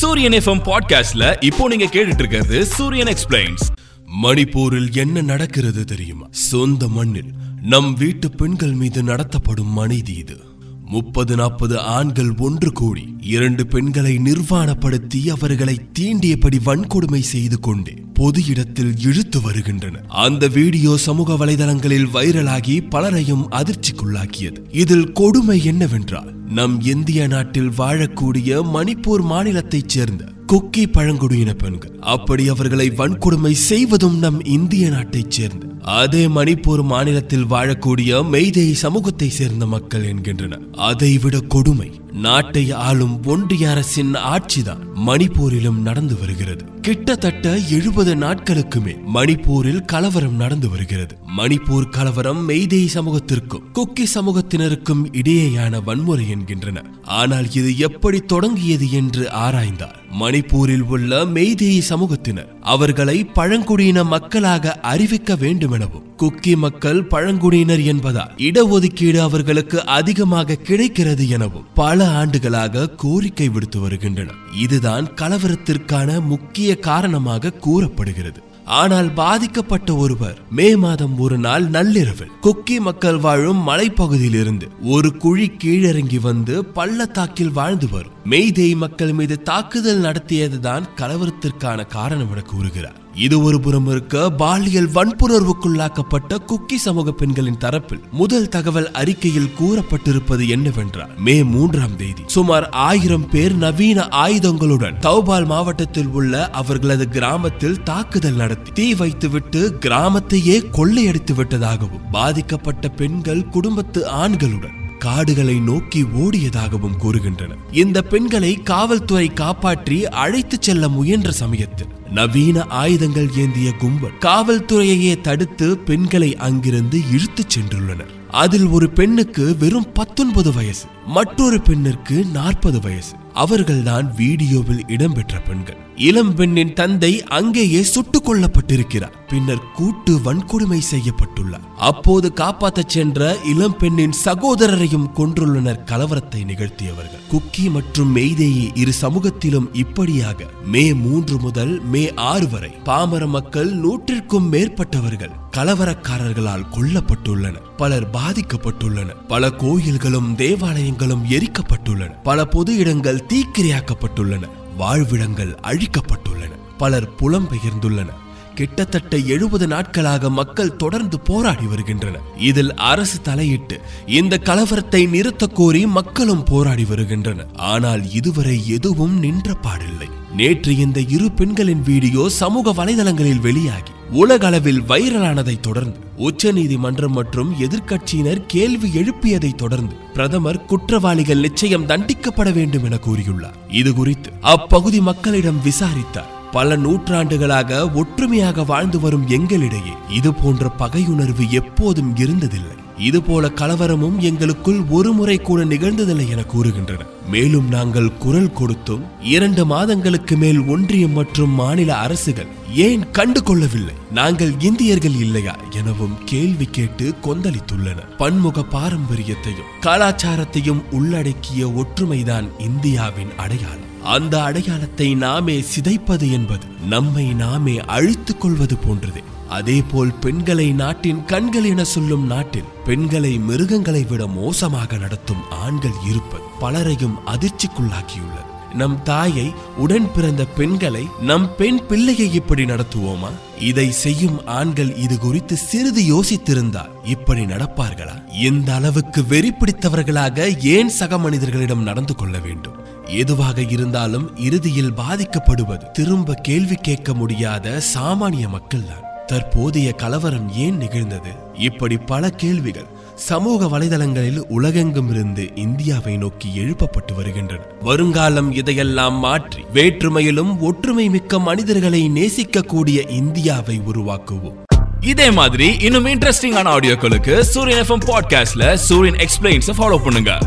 சூரியன் எஃப்எம் பாட்காஸ்ட்ல இப்போ நீங்க கேட்டுட்டு இருக்கிறது சூரியன் எக்ஸ்பிளைன்ஸ் மணிப்பூரில் என்ன நடக்கிறது தெரியுமா? சொந்த மண்ணில் நம் வீட்டு பெண்கள் மீது நடத்தப்படும் மனைதி இது. முப்பது நாற்பது ஆண்கள் ஒன்று கூடி இரண்டு பெண்களை நிர்வாணப்படுத்தி அவர்களை தீண்டியபடி வன்கொடுமை செய்து கொண்டே பொது இடத்தில் இழுத்து வருகின்றன. அந்த வீடியோ சமூக வலைதளங்களில் வைரலாகி பலரையும் அதிர்ச்சிக்குள்ளாக்கியது. இதில் கொடுமை என்னவென்றால் நம் இந்திய நாட்டில் வாழக்கூடிய மணிப்பூர் மாநிலத்தைச் சேர்ந்த கொக்கி பழங்குடியின பெண்கள். அப்படி அவர்களை வன்கொடுமை செய்வதும் நம் இந்திய நாட்டைச் சேர்ந்த. அதே மணிப்பூர் மாநிலத்தில் வாழக்கூடிய மெய்தேய் சமூகத்தை சேர்ந்த மக்கள் என்கின்றனர். அதைவிட கொடுமை நாட்டை ஆளும் ஒன்றிய அரசின் ஆட்சிதான். மணிப்பூரிலும் நடந்து வருகிறது. கிட்டத்தட்ட எழுபது நாட்களுக்கு மேல் மணிப்பூரில் கலவரம் நடந்து வருகிறது. மணிப்பூர் கலவரம் மெய்தேய் சமூகத்திற்கும் குக்கி சமூகத்தினருக்கும் இடையேயான வன்முறை என்கின்றன. ஆனால் இது எப்படி தொடங்கியது என்று ஆராய்ந்தார். மணிப்பூரில் உள்ள மெய்தேய் சமூகத்தினர் அவர்களை பழங்குடியின மக்களாக அறிவிக்க வேண்டும் எனவும் குக்கி மக்கள் பழங்குடியினர் என்பதால் இடஒதுக்கீடு அவர்களுக்கு அதிகமாக கிடைக்கிறது எனவும் பல ஆண்டுகளாக கோரிக்கை விடுத்து வருகின்றனர். இதுதான் கலவரத்திற்கான முக்கிய காரணமாக கூறப்படுகிறது. ஆனால் பாதிக்கப்பட்ட ஒருவர் மே மாதம் ஒரு நாள் நள்ளிரவில் குக்கி மக்கள் வாழும் மலைப்பகுதியிலிருந்து ஒரு குழி கீழிறங்கி வந்து பள்ளத்தாக்கில் வாழ்ந்து வரும். மெய்தேய் மக்கள் மீது தாக்குதல் நடத்தியதுதான் கலவரத்திற்கான காரணம் என கூறுகிறார். இது ஒரு புறம் இருக்க பாலியல் வன்புணர்வுக்குள்ளாக்கப்பட்ட குக்கி சமூக பெண்களின் தரப்பில் முதல் தகவல் அறிக்கையில் கூறப்பட்டிருப்பது என்னவென்றால் மே மூன்றாம் தேதி சுமார் ஆயிரம் பேர் நவீன ஆயுதங்களுடன் தௌபால் மாவட்டத்தில் உள்ள அவர்களது கிராமத்தில் தாக்குதல் நடத்தி தீ வைத்துவிட்டு கிராமத்தையே கொள்ளையடித்து விட்டதாகவும் பாதிக்கப்பட்ட பெண்கள் குடும்பத்து ஆண்களுடன் காடுகளை நோக்கி ஓடியதாகவும் கூறுகின்றனர். இந்த பெண்களை காவல்துறை காப்பாற்றி அழைத்துச் செல்ல முயன்ற சமயத்தில் நவீன ஆயுதங்கள் ஏந்திய கும்பல் காவல்துறையையே தடுத்து பெண்களை அங்கிருந்து இழுத்துச் சென்றுள்ளனர். அதில் ஒரு பெண்ணுக்கு வெறும் பத்தொன்பது வயசு. மற்றொரு பெண்ணிற்கு நாற்பது வயசு. அவர்கள்தான் வீடியோவில் இடம்பெற்ற பெண்கள். இளம் பெண்ணின் தந்தை அங்கேயே சுட்டுக் கொல்லப்பட்டிருக்கிறார். பின்னர் கூட்டு வன்கொடுமை செய்யப்பட்டுள்ளார். அப்போது காப்பாற்றச் சென்ற இளம் பெண்ணின் சகோதரரையும் கொன்றுள்ளனர் கலவரத்தை நிகழ்த்தியவர்கள். குக்கி மற்றும் மெய்தேயி இரு சமூகத்திலும் இப்படியாக மே மூன்று முதல் மே ஆறு வரை பாமர மக்கள் நூற்றிற்கும் மேற்பட்டவர்கள் கலவரக்காரர்களால் கொல்லப்பட்டுள்ளனர். பலர் பாதிக்கப்பட்டுள்ளனர். பல கோயில்களும் தேவாலயங்களும் எரிக்கப்பட்டுள்ளன. பல பொது இடங்கள் தீக்கிரையாக்கப்பட்டுள்ளன. வாழ்விடங்கள் அழிக்கப்பட்டுள்ளன. பலர் புலம்பெயர்ந்துள்ளனர் கிட்டத்தட்ட எழுபது நாட்களாக மக்கள் தொடர்ந்து போராடி வருகின்றனர். இதில் அரசு தலையிட்டு இந்த கலவரத்தை நிறுத்த கோரி மக்களும் போராடி வருகின்றனர். ஆனால் இதுவரை எதுவும் நின்ற பாடில்லை. நேற்று இந்த இரு பெண்களின் வீடியோ சமூக வலைதளங்களில் வெளியாகி உலக அளவில் வைரலானதை தொடர்ந்து உச்ச நீதிமன்றம் மற்றும் எதிர்க்கட்சியினர் கேள்வி எழுப்பியதை தொடர்ந்து பிரதமர் குற்றவாளிகள் நிச்சயம் தண்டிக்கப்பட வேண்டும் என கூறியுள்ளார். இது குறித்து அப்பகுதி மக்களிடம் விசாரித்தார். பல நூற்றாண்டுகளாக ஒற்றுமையாக வாழ்ந்து வரும் எங்களிடையே இது போன்ற பகையுணர்வு எப்போதும் இருந்ததில்லை. இதுபோல கலவரமும் எங்களுக்குள் ஒரு முறை கூட நிகழ்ந்ததில்லை என கூறுகின்றனர் மேலும் நாங்கள் குரல் கொடுத்தும் இரண்டு மாதங்களுக்கு மேல் ஒன்றியம் மற்றும் மாநில அரசுகள் ஏன் கண்டு கொள்ளவில்லை? நாங்கள் இந்தியர்கள் இல்லையா? எனவும் கேள்வி கேட்டு கொந்தளித்துள்ளனர். பன்முக பாரம்பரியத்தையும் கலாச்சாரத்தையும் உள்ளடக்கிய ஒற்றுமைதான் இந்தியாவின் அடையாளம். அந்த அடையாளத்தை நாமே சிதைப்பது என்பது நம்மை நாமே அழித்துக் கொள்வது போன்றதே. அதேபோல் பெண்களை நாட்டின் கண்கள் என சொல்லும் நாட்டில் பெண்களை மிருகங்களை விட மோசமாக நடத்தும் ஆண்கள் இருப்பது பலரையும் அதிர்ச்சிக்குள்ளாக்கியுள்ளது. நம் தாயை உடன் பிறந்த பெண்களை நம் பெண் பிள்ளையை இப்படி நடத்துவோமா? இதை செய்யும் ஆண்கள் இது குறித்து சிறிது யோசித்திருந்தால் இப்படி நடப்பார்களா? இந்த அளவுக்கு வெறி பிடித்தவர்களாக ஏன் சக மனிதர்களிடம் நடந்து கொள்ள வேண்டும்? எதுவாக இருந்தாலும் இறுதியில் பாதிக்கப்படுவது. திரும்ப கேள்வி கேட்க முடியாத சாமானிய மக்கள்தான். தற்போதைய கலவரம் ஏன் நிகழ்ந்தது? இப்படி பல கேள்விகள் சமூக வலைதளங்களில் உலகெங்கும் இருந்து இந்தியாவை நோக்கி எழுப்பப்பட்டு வருகின்றன. வருங்காலம் இதையெல்லாம் மாற்றி வேற்றுமையிலும் ஒற்றுமை மிக்க மனிதர்களை நேசிக்கக்கூடிய இந்தியாவை உருவாக்குவோம். இதே மாதிரி இன்னும் இன்ட்ரெஸ்டிங்கான ஆடியோக்களுக்கு சூரியன் எஃப்எம் பாட்காஸ்ட்ல சூரியன் எக்ஸ்பிளைன்ஸ் ஃபாலோ பண்ணுங்க.